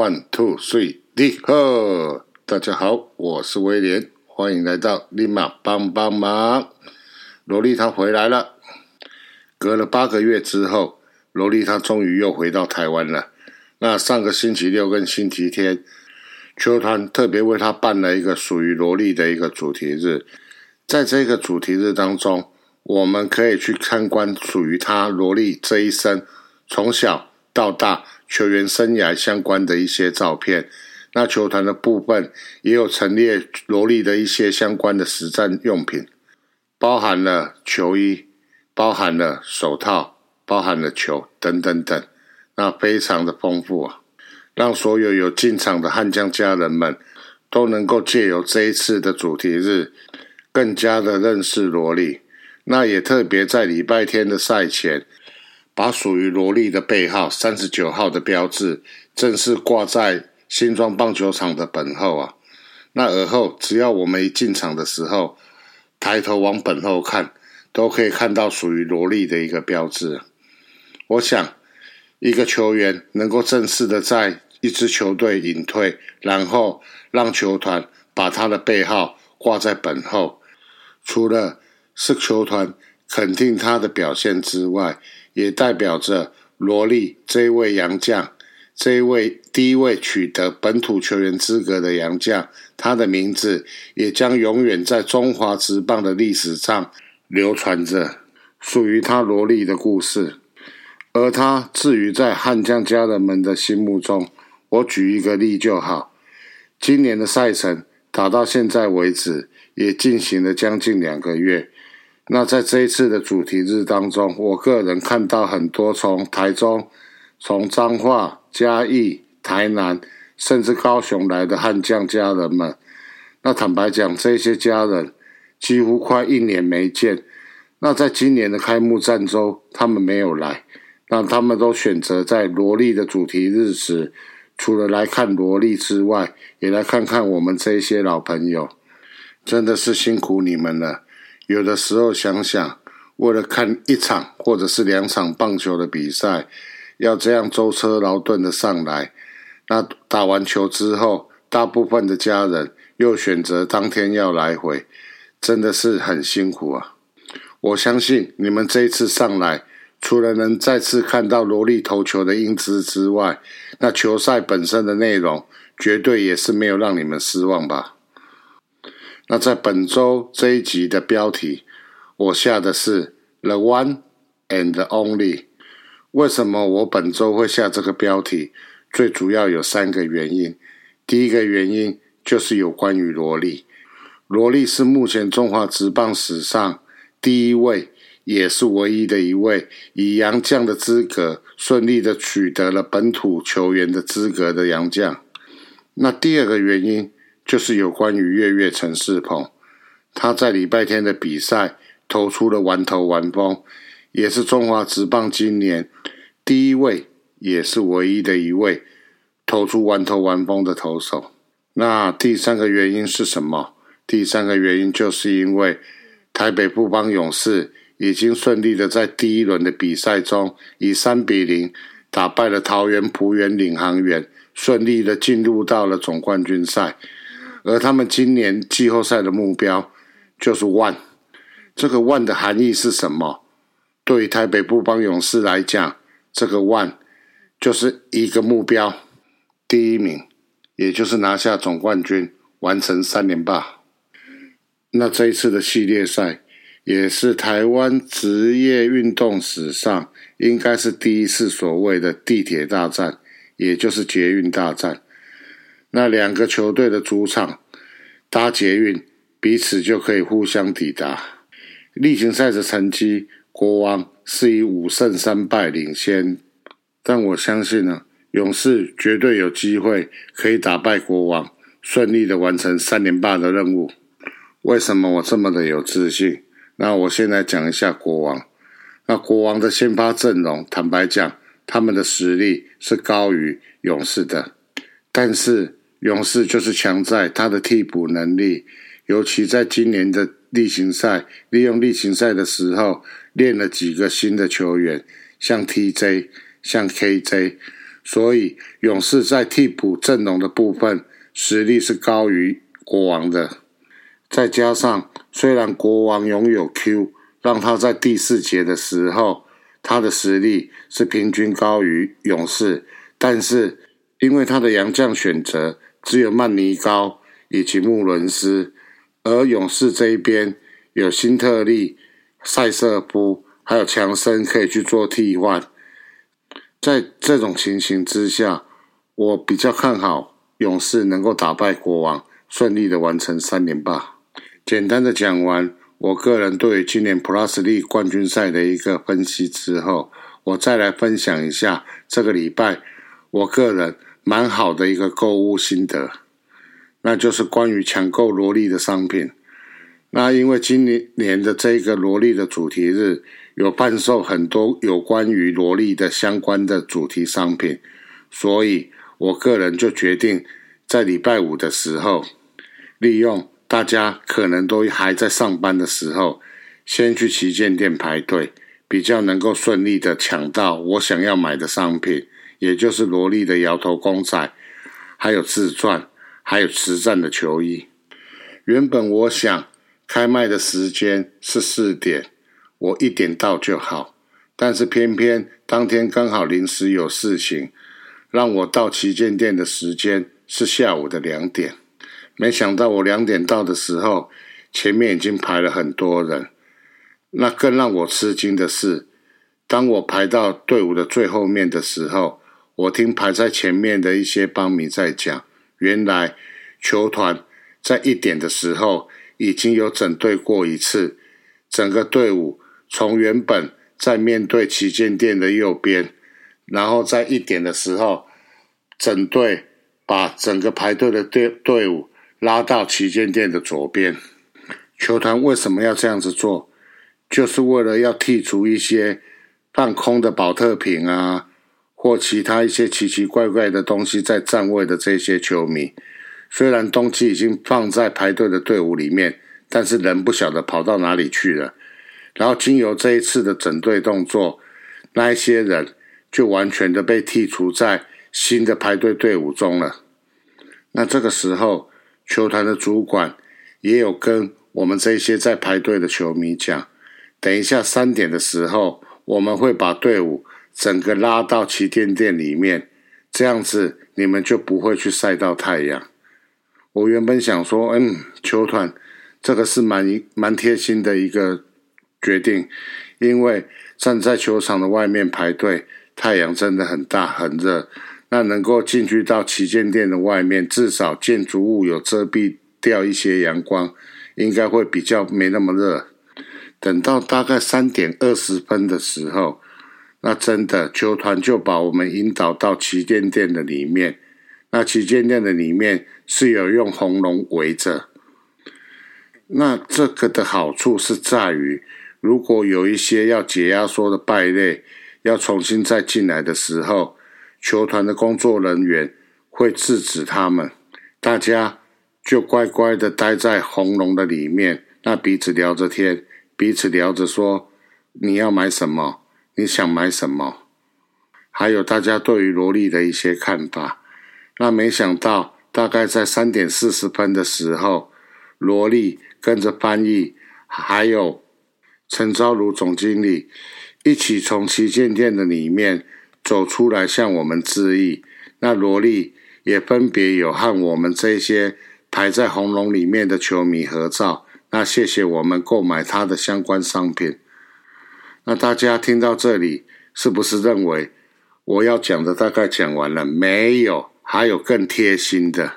One two three，立刻！大家好，我是威廉，欢迎来到立马帮帮忙。萝莉她回来了，隔了八个月之后，萝莉她终于又回到台湾了。那上个星期六跟星期天，球团特别为她办了一个属于萝莉的一个主题日，在这个主题日当中，我们可以去参观属于她萝莉这一生从小到大球员生涯相关的一些照片。那球团的部分也有陈列萝莉的一些相关的实战用品，包含了球衣，包含了手套，包含了球等等等，那非常的丰富啊，让所有有进场的悍将家人们都能够借由这一次的主题日，更加的认识萝莉。那也特别在礼拜天的赛前，把属于萝莉的背号三十九号的标志正式挂在。新庄棒球场的本后啊，那而后只要我们一进场的时候，抬头往本后看，都可以看到属于萝莉的一个标志。我想，一个球员能够正式的在一支球队隐退，然后让球团把他的背号挂在本后，除了是球团肯定他的表现之外，也代表着萝莉这一位洋将。这一位第一位取得本土球员资格的洋将，他的名字也将永远在中华职棒的历史上流传着属于他萝莉的故事。而他至于在悍将家人们的心目中，我举一个例就好。今年的赛程打到现在为止，也进行了将近两个月。那在这一次的主题日当中，我个人看到很多从台中。从彰化、嘉义、台南，甚至高雄来的悍将家人们，那坦白讲，这些家人几乎快一年没见。那在今年的开幕战中，他们没有来，那他们都选择在萝莉的主题日时，除了来看萝莉之外，也来看看我们这些老朋友。真的是辛苦你们了。有的时候想想，为了看一场或者是两场棒球的比赛。要这样舟车劳顿的上来，那打完球之后，大部分的家人又选择当天要来回，真的是很辛苦啊！我相信你们这一次上来，除了能再次看到萝莉投球的英姿之外，那球赛本身的内容绝对也是没有让你们失望吧？那在本周这一集的标题，我下的是 The One and Only。为什么我本周会下这个标题？最主要有三个原因。第一个原因就是有关于萝莉。萝莉是目前中华职棒史上第一位，也是唯一的一位以洋将的资格顺利的取得了本土球员的资格的洋将。那第二个原因就是有关于月月陈世鹏，他在礼拜天的比赛投出了完投完封。也是中华职棒今年第一位，也是唯一的一位投出完投完封的投手。那第三个原因是什么？第三个原因就是因为台北富邦勇士已经顺利的在第一轮的比赛中以三比零打败了桃园璞园领航员，顺利的进入到了总冠军赛。而他们今年季后赛的目标就是 One。这个 One 的含义是什么？对于台北布邦勇士来讲，这个 one 就是一个目标，第一名，也就是拿下总冠军，完成三连霸。那这一次的系列赛，也是台湾职业运动史上应该是第一次所谓的地铁大战，也就是捷运大战。那两个球队的主场搭捷运，彼此就可以互相抵达。例行赛的成绩。国王是以五胜三败领先，但我相信呢，勇士绝对有机会可以打败国王，顺利的完成三连霸的任务。为什么我这么的有自信？那我先来讲一下国王。那国王的先发阵容，坦白讲，他们的实力是高于勇士的，但是勇士就是强在他的替补能力，尤其在今年的例行赛，利用例行赛的时候。练了几个新的球员，像 TJ、像 KJ，所以勇士在替补阵容的部分实力是高于国王的。再加上虽然国王拥有 Q，让他在第四节的时候他的实力是平均高于勇士，但是因为他的洋将选择只有曼尼高以及穆伦斯，而勇士这一边有辛特利、塞瑟夫还有强森可以去做替换。在这种情形之下，我比较看好勇士能够打败国王，顺利的完成三连霸。简单的讲完我个人对今年 Plus League 冠军赛的一个分析之后，我再来分享一下这个礼拜我个人蛮好的一个购物心得，那就是关于抢购萝莉的商品。那因为今年年的这个萝莉的主题日。有贩售很多有关于萝莉的相关的主题商品，所以我个人就决定在礼拜五的时候，利用大家可能都还在上班的时候，先去旗舰店排队，比较能够顺利的抢到我想要买的商品，也就是萝莉的摇头公仔，还有自传，还有实战的球衣。原本我想开卖的时间是四点。我一点到就好，但是偏偏当天刚好临时有事情，让我到旗舰店的时间是下午的两点。没想到我两点到的时候，前面已经排了很多人。那更让我吃惊的是，当我排到队伍的最后面的时候，我听排在前面的一些帮迷在讲，原来球团在一点的时候已经有整队过一次，整个队伍。从原本在面对旗舰店的右边，然后在一点的时候，整队把整个排队的队队伍拉到旗舰店的左边。球团为什么要这样子做？就是为了要剔除一些放空的保特瓶啊，或其他一些奇奇怪怪的东西在站位的这些球迷。虽然东西已经放在排队的队伍里面，但是人不晓得跑到哪里去了。然后经由这一次的整队动作，那一些人就完全的被剔除在新的排队队伍中了。那这个时候，球团的主管也有跟我们这些在排队的球迷讲：，等一下三点的时候，我们会把队伍整个拉到旗舰店里面，这样子你们就不会去晒到太阳。我原本想说，嗯，球团这个是蛮蛮贴心的一个。决定，因为站在球场的外面排队，太阳真的很大很热。那能够进去到旗舰店的外面，至少建筑物有遮蔽掉一些阳光，应该会比较没那么热。等到大概三点二十分的时候，那真的球团就把我们引导到旗舰店的里面。那旗舰店的里面是有用红龙围着。那这个的好处是在于。如果有一些要解压缩的败类要重新再进来的时候，球团的工作人员会制止他们，大家就乖乖的待在红龙的里面，那彼此聊着天，彼此聊着说你要买什么，你想买什么，还有大家对于萝莉的一些看法。那没想到，大概在三点四十分的时候，萝莉跟着翻译还有。陈昭如总经理一起从旗舰店的里面走出来，向我们致意。那萝莉也分别有和我们这些排在红龙里面的球迷合照。那谢谢我们购买他的相关商品。那大家听到这里，是不是认为我要讲的大概讲完了？没有，还有更贴心的。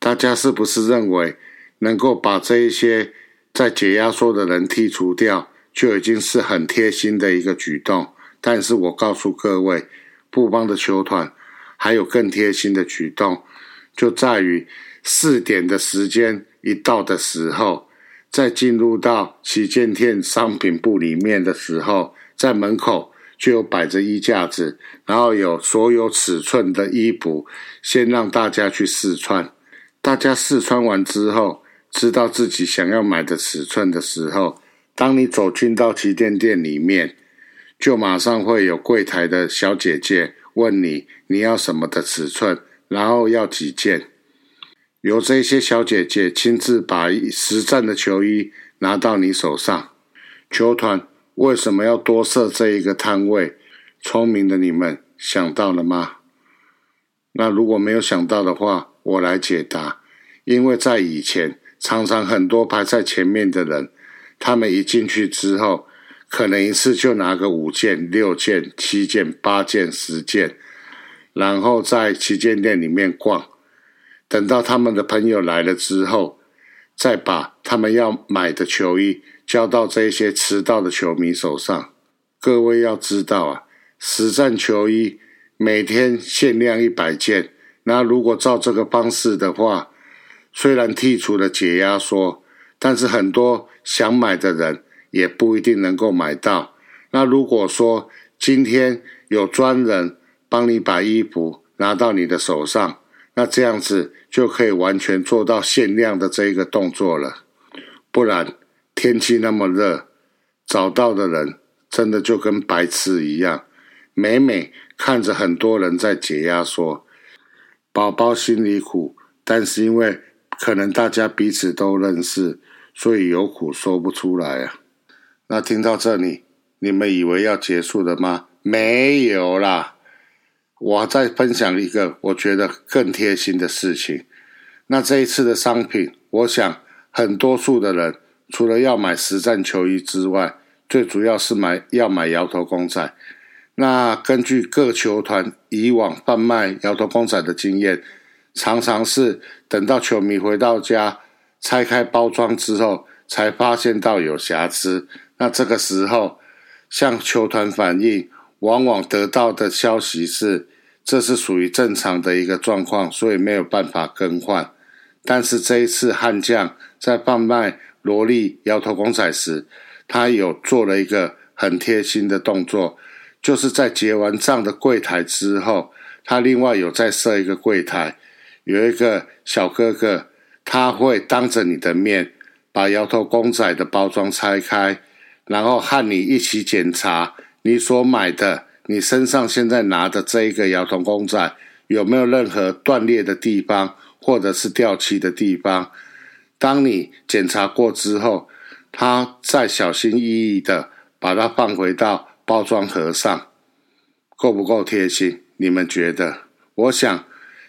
大家是不是认为能够把这一些在解压缩的人剔除掉？就已经是很贴心的一个举动，但是我告诉各位，布邦的球团还有更贴心的举动，就在于四点的时间一到的时候，在进入到旗舰店商品部里面的时候，在门口就有摆着衣架子，然后有所有尺寸的衣服，先让大家去试穿。大家试穿完之后，知道自己想要买的尺寸的时候。当你走进到旗舰店里面，就马上会有柜台的小姐姐问你你要什么的尺寸，然后要几件，由这些小姐姐亲自把实战的球衣拿到你手上。球团为什么要多设这一个摊位？聪明的你们想到了吗？那如果没有想到的话，我来解答。因为在以前，常常很多排在前面的人，他们一进去之后，可能一次就拿个五件、六件、七件、八件、十件，然后在旗舰店里面逛，等到他们的朋友来了之后，再把他们要买的球衣交到这些迟到的球迷手上。各位要知道啊，实战球衣每天限量一百件，那如果照这个方式的话，虽然剔除了解压缩，但是很多想买的人也不一定能够买到。那如果说今天有专人帮你把衣服拿到你的手上，那这样子就可以完全做到限量的这一个动作了。不然天气那么热，找到的人真的就跟白痴一样，每每看着很多人在解压说，宝宝心里苦，但是因为。可能大家彼此都认识，所以有苦说不出来啊。那听到这里，你们以为要结束了吗？没有啦，我再分享一个我觉得更贴心的事情。那这一次的商品，我想很多数的人除了要买实战球衣之外，最主要是买要买摇头公仔。那根据各球团以往贩卖摇头公仔的经验。常常是等到球迷回到家，拆开包装之后，才发现到有瑕疵。那这个时候向球团反映，往往得到的消息是，这是属于正常的一个状况，所以没有办法更换。但是这一次悍将在贩卖萝莉摇头公仔时，他有做了一个很贴心的动作，就是在结完账的柜台之后，他另外有再设一个柜台。有一个小哥哥，他会当着你的面把摇头公仔的包装拆开，然后和你一起检查你所买的、你身上现在拿的这一个摇头公仔有没有任何断裂的地方，或者是掉漆的地方。当你检查过之后，他再小心翼翼的把它放回到包装盒上，够不够贴心？你们觉得？我想。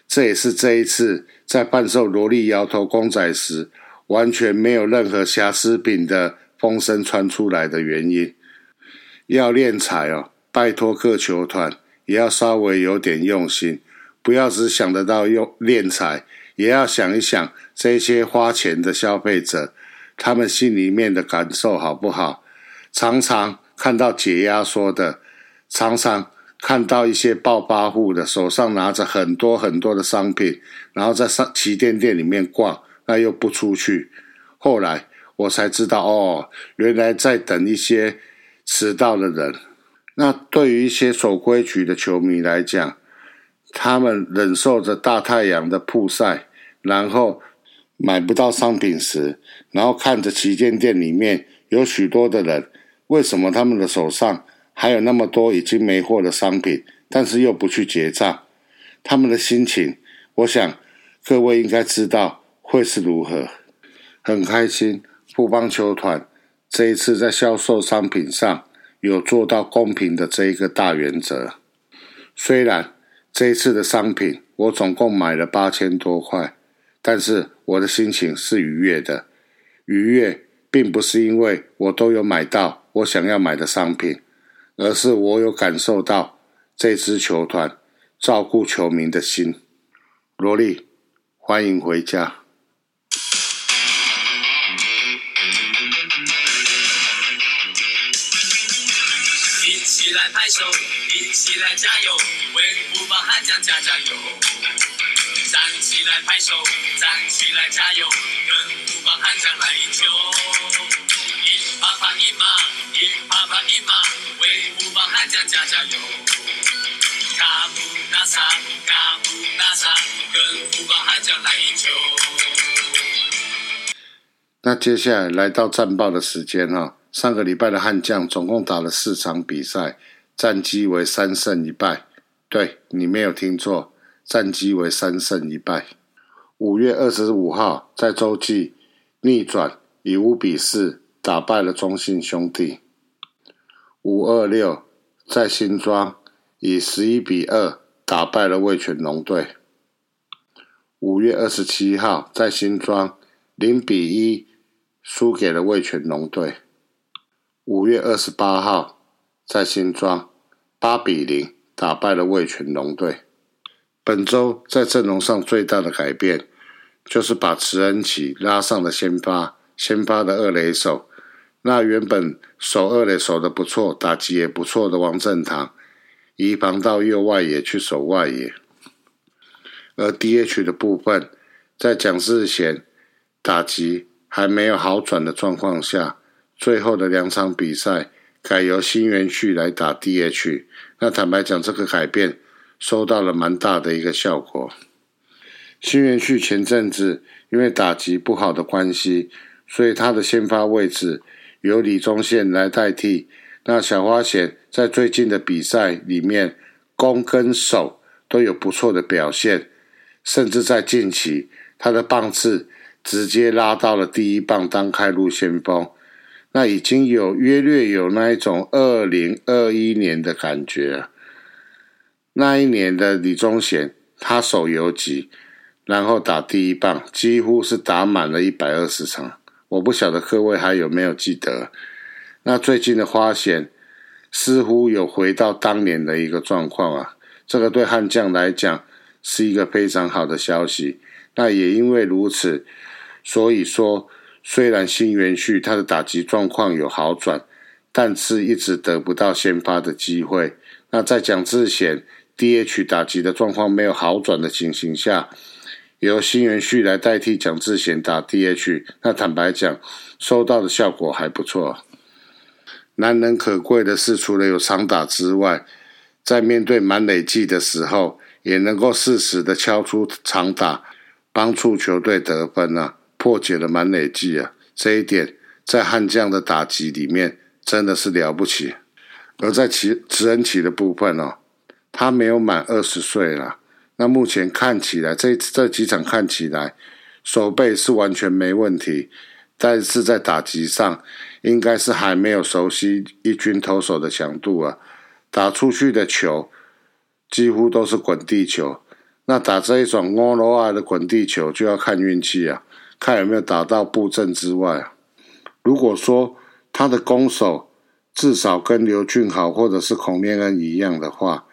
这也是这一次在贩售萝莉摇头公仔时，完全没有任何瑕疵品的风声传出来的原因。要练彩哦，拜托各球团也要稍微有点用心，不要只想得到用练财，也要想一想这些花钱的消费者，他们心里面的感受好不好？常常看到解压说的，常常。看到一些暴发户的手上拿着很多很多的商品，然后在上旗舰店里面逛，那又不出去。后来我才知道，哦，原来在等一些迟到的人。那对于一些守规矩的球迷来讲，他们忍受着大太阳的曝晒，然后买不到商品时，然后看着旗舰店里面有许多的人，为什么他们的手上？还有那么多已经没货的商品，但是又不去结账，他们的心情，我想各位应该知道会是如何。很开心，富邦球团这一次在销售商品上有做到公平的这一个大原则。虽然这一次的商品我总共买了八千多块，但是我的心情是愉悦的。愉悦并不是因为我都有买到我想要买的商品。而是我有感受到这支球团照顾球迷的心。罗莉，欢迎回家。起来加油，为福邦悍将加加油！站起来拍手，站起来加油，跟福邦悍将来一球！一啪啪一马，一啪啪一马。为五方悍将加加油！卡布纳萨，卡布纳萨，跟五方悍将来一球。那接下来来到战报的时间哈，上个礼拜的悍将总共打了四场比赛，战绩为三胜一败，对你没有听错，战绩为三胜一败。五月二十五号在洲际逆转，以五比四打败了中信兄弟。五二六在新庄以十一比二打败了味全龙队。五月二十七号在新庄零比一输给了味全龙队。五月二十八号在新庄八比零打败了味全龙队。本周在阵容上最大的改变，就是把池恩奇拉上了先发，先发的二垒手。那原本守二垒守的不错，打击也不错的王正堂，移防到右外野去守外野。而 DH 的部分，在蒋志贤打击还没有好转的状况下，最后的两场比赛改由新元旭来打 DH。那坦白讲，这个改变收到了蛮大的一个效果。新元旭前阵子因为打击不好的关系，所以他的先发位置。由李宗宪来代替，那小花贤在最近的比赛里面攻跟守都有不错的表现，甚至在近期他的棒次直接拉到了第一棒当开路先锋，那已经有约略有那一种二零二一年的感觉。那一年的李宗贤他手游击，然后打第一棒，几乎是打满了一百二十场。我不晓得各位还有没有记得，那最近的花显似乎有回到当年的一个状况啊，这个对悍将来讲是一个非常好的消息。那也因为如此，所以说虽然新元旭他的打击状况有好转，但是一直得不到先发的机会。那在蒋志贤 DH 打击的状况没有好转的情形下。由新元旭来代替蒋志贤打 DH，那坦白讲，收到的效果还不错。难能可贵的是，除了有长打之外，在面对满垒计的时候，也能够适时的敲出长打，帮助球队得分啊，破解了满垒计啊。这一点在悍将的打击里面真的是了不起。而在其慈恩奇的部分哦，他没有满二十岁了。那目前看起来，这这几场看起来手背是完全没问题，但是在打击上应该是还没有熟悉一军投手的强度啊，打出去的球几乎都是滚地球。那打这一种欧罗瓦的滚地球就要看运气啊，看有没有打到布阵之外。如果说他的攻守至少跟刘俊豪或者是孔念恩一样的话，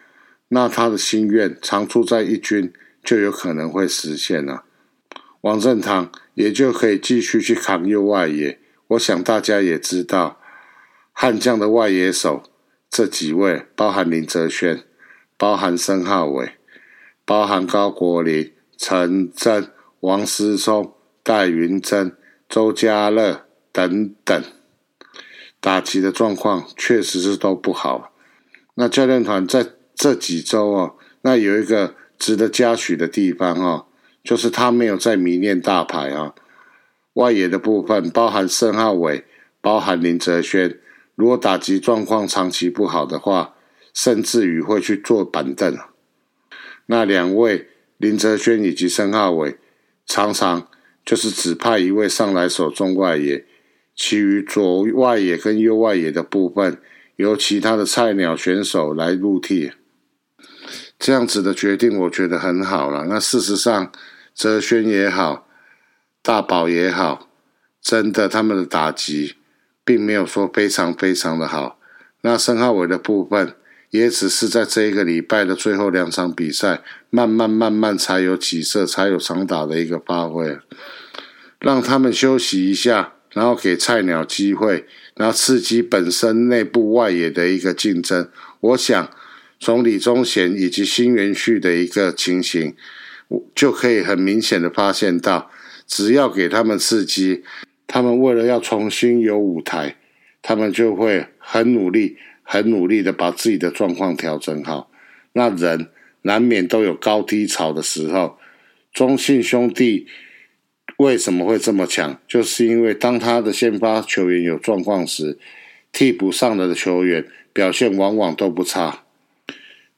那他的心愿常驻在一军，就有可能会实现了。王正堂也就可以继续去扛右外野。我想大家也知道，悍将的外野手这几位，包含林哲轩，包含申浩伟，包含高国林、陈真、王思聪、戴云珍、周家乐等等，打击的状况确实是都不好。那教练团在。这几周哦，那有一个值得嘉许的地方哦，就是他没有在迷恋大牌啊。外野的部分包含申浩伟，包含林哲轩，如果打击状况长期不好的话，甚至于会去做板凳。那两位林哲轩以及申浩伟，常常就是只派一位上来守中外野，其余左外野跟右外野的部分，由其他的菜鸟选手来入替。这样子的决定，我觉得很好了。那事实上，哲轩也好，大宝也好，真的他们的打击并没有说非常非常的好。那申浩伟的部分，也只是在这一个礼拜的最后两场比赛，慢慢慢慢才有起色，才有长打的一个发挥，让他们休息一下，然后给菜鸟机会，然后刺激本身内部外野的一个竞争。我想。从李宗贤以及新元旭的一个情形，我就可以很明显的发现到，只要给他们刺激，他们为了要重新有舞台，他们就会很努力、很努力的把自己的状况调整好。那人难免都有高低潮的时候，中信兄弟为什么会这么强？就是因为当他的先发球员有状况时，替补上来的球员表现往往都不差。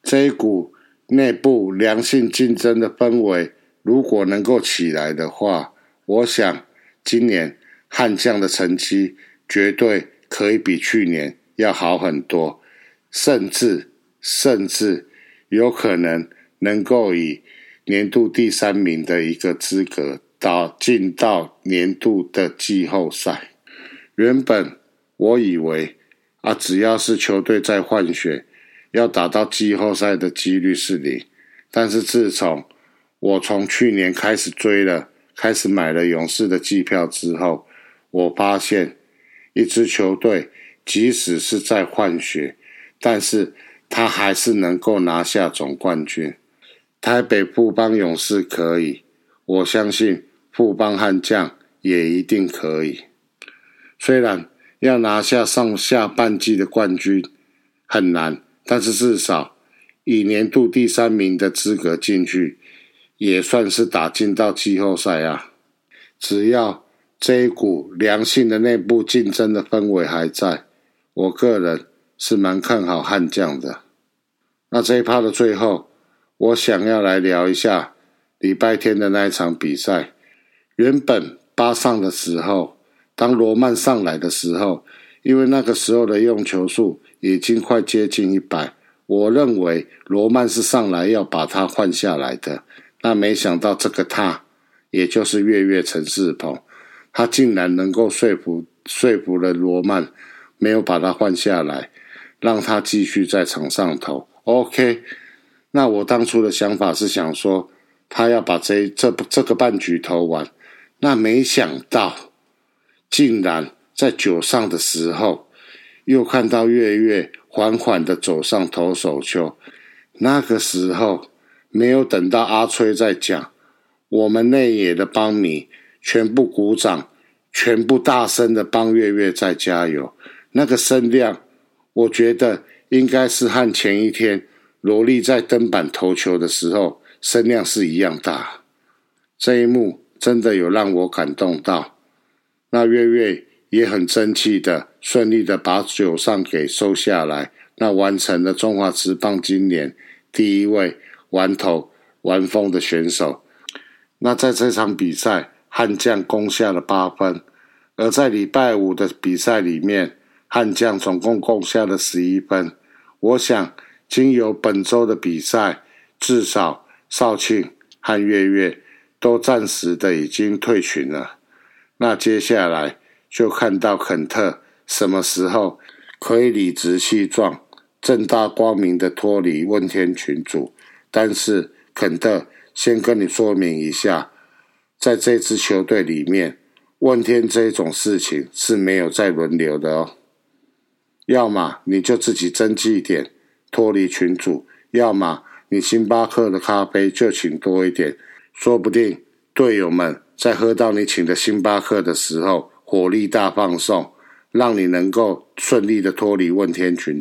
这一股内部良性竞争的氛围如果能够起来的话，我想今年悍将的成绩绝对可以比去年要好很多，甚至甚至有可能能够以年度第三名的一个资格打进到年度的季后赛。原本我以为啊，只要是球队在换血。要打到季后赛的几率是零，但是自从我从去年开始追了，开始买了勇士的机票之后，我发现一支球队即使是在换血，但是他还是能够拿下总冠军。台北富邦勇士可以，我相信富邦悍将也一定可以。虽然要拿下上下半季的冠军很难。但是至少以年度第三名的资格进去，也算是打进到季后赛啊！只要这一股良性的内部竞争的氛围还在，我个人是蛮看好悍将的。那这一趴的最后，我想要来聊一下礼拜天的那一场比赛。原本八上的时候，当罗曼上来的时候，因为那个时候的用球数。已经快接近一百，我认为罗曼是上来要把他换下来的，那没想到这个他，也就是月月陈世鹏，他竟然能够说服说服了罗曼，没有把他换下来，让他继续在场上投。OK，那我当初的想法是想说，他要把这这这个半局投完，那没想到，竟然在九上的时候。又看到月月缓缓的走上投手丘，那个时候没有等到阿崔在讲，我们内野的帮迷全部鼓掌，全部大声的帮月月在加油。那个声量，我觉得应该是和前一天罗莉在登板投球的时候声量是一样大。这一幕真的有让我感动到。那月月。也很争气的，顺利的把九上给收下来，那完成了中华职棒今年第一位完投完封的选手。那在这场比赛，悍将攻下了八分，而在礼拜五的比赛里面，悍将总共攻下了十一分。我想，经由本周的比赛，至少少庆和月月都暂时的已经退群了。那接下来。就看到肯特什么时候可以理直气壮、正大光明的脱离问天群主。但是肯特先跟你说明一下，在这支球队里面，问天这种事情是没有再轮流的哦。要么你就自己争气一点，脱离群主；要么你星巴克的咖啡就请多一点，说不定队友们在喝到你请的星巴克的时候。火力大放送，让你能够顺利的脱离问天群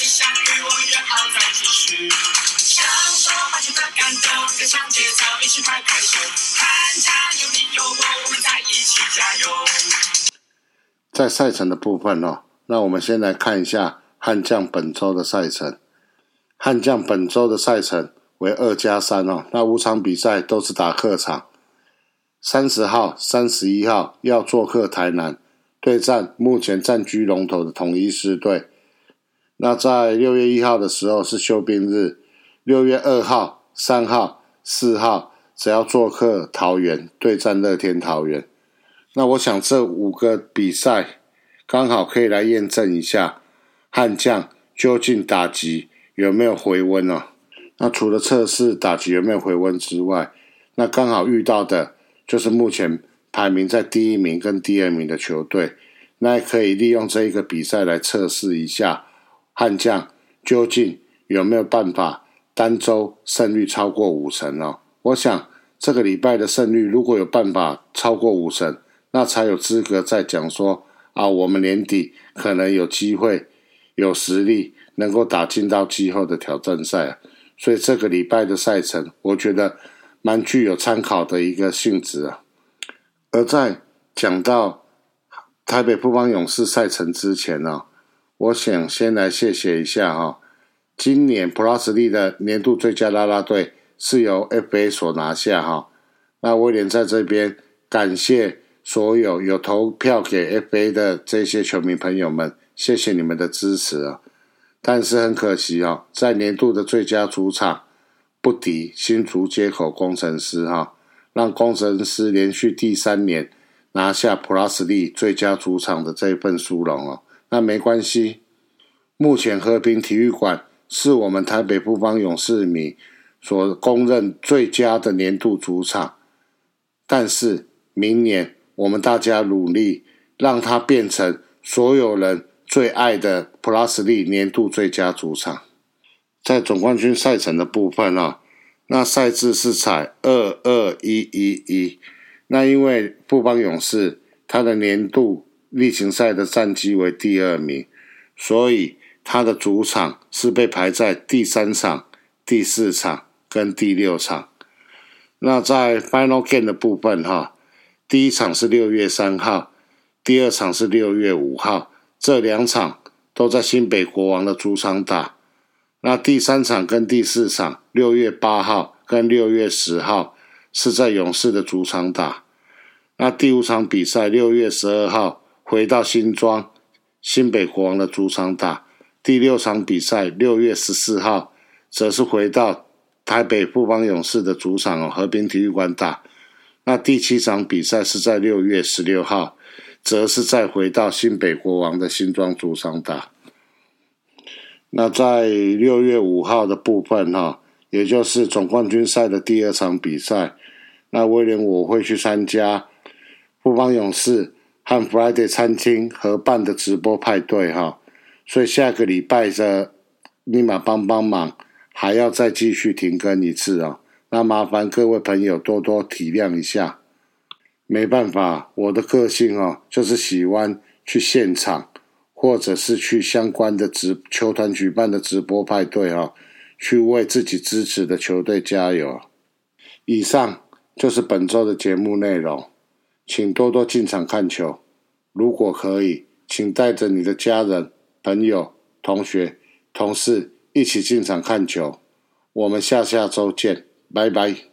主。在赛程的部分哦，那我们先来看一下悍将本周的赛程。悍将本周的赛程为二加三哦，那五场比赛都是打客场。三十号、三十一号要做客台南，对战目前占据龙头的统一狮队。那在六月一号的时候是休兵日，六月二号、三号、四号只要做客桃园对战乐天桃园。那我想这五个比赛刚好可以来验证一下悍将究竟打击有没有回温呢？那除了测试打击有没有回温之外，那刚好遇到的就是目前排名在第一名跟第二名的球队，那也可以利用这一个比赛来测试一下。悍将究竟有没有办法单周胜率超过五成呢？我想这个礼拜的胜率如果有办法超过五成，那才有资格再讲说啊，我们年底可能有机会、有实力能够打进到季后的挑战赛。所以这个礼拜的赛程，我觉得蛮具有参考的一个性质啊。而在讲到台北富邦勇士赛程之前呢，我想先来谢谢一下哈。今年 Plus 力的年度最佳啦啦队是由 FA 所拿下哈。那威廉在这边感谢所有有投票给 FA 的这些球迷朋友们，谢谢你们的支持啊！但是很可惜哦，在年度的最佳主场不敌新竹接口工程师哈，让工程师连续第三年拿下 Plus 力最佳主场的这份殊荣哦。那没关系，目前和平体育馆是我们台北富邦勇士迷所公认最佳的年度主场。但是明年我们大家努力，让它变成所有人最爱的 Plus 力年度最佳主场。在总冠军赛程的部分啊，那赛制是采二二一一一。那因为富邦勇士他的年度例行赛的战绩为第二名，所以他的主场是被排在第三场、第四场跟第六场。那在 Final Game 的部分哈，第一场是六月三号，第二场是六月五号，这两场都在新北国王的主场打。那第三场跟第四场，六月八号跟六月十号是在勇士的主场打。那第五场比赛六月十二号回到新庄新北国王的主场打。第六场比赛六月十四号则是回到。台北富邦勇士的主场哦，和平体育馆打。那第七场比赛是在六月十六号，则是再回到新北国王的新庄主场打。那在六月五号的部分哈，也就是总冠军赛的第二场比赛，那威廉我会去参加富邦勇士和 Friday 餐厅合办的直播派对哈，所以下个礼拜的立马帮帮忙。还要再继续停更一次哦，那麻烦各位朋友多多体谅一下。没办法，我的个性哦，就是喜欢去现场，或者是去相关的直球团举办的直播派对哦，去为自己支持的球队加油。以上就是本周的节目内容，请多多进场看球。如果可以，请带着你的家人、朋友、同学、同事。一起进场看球，我们下下周见，拜拜。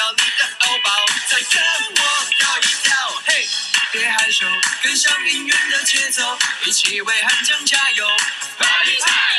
掉你的欧包，再跟我跳一跳，嘿，别害羞，跟上音乐的节奏，一起为汉江加油！Party time，hands up，hands up。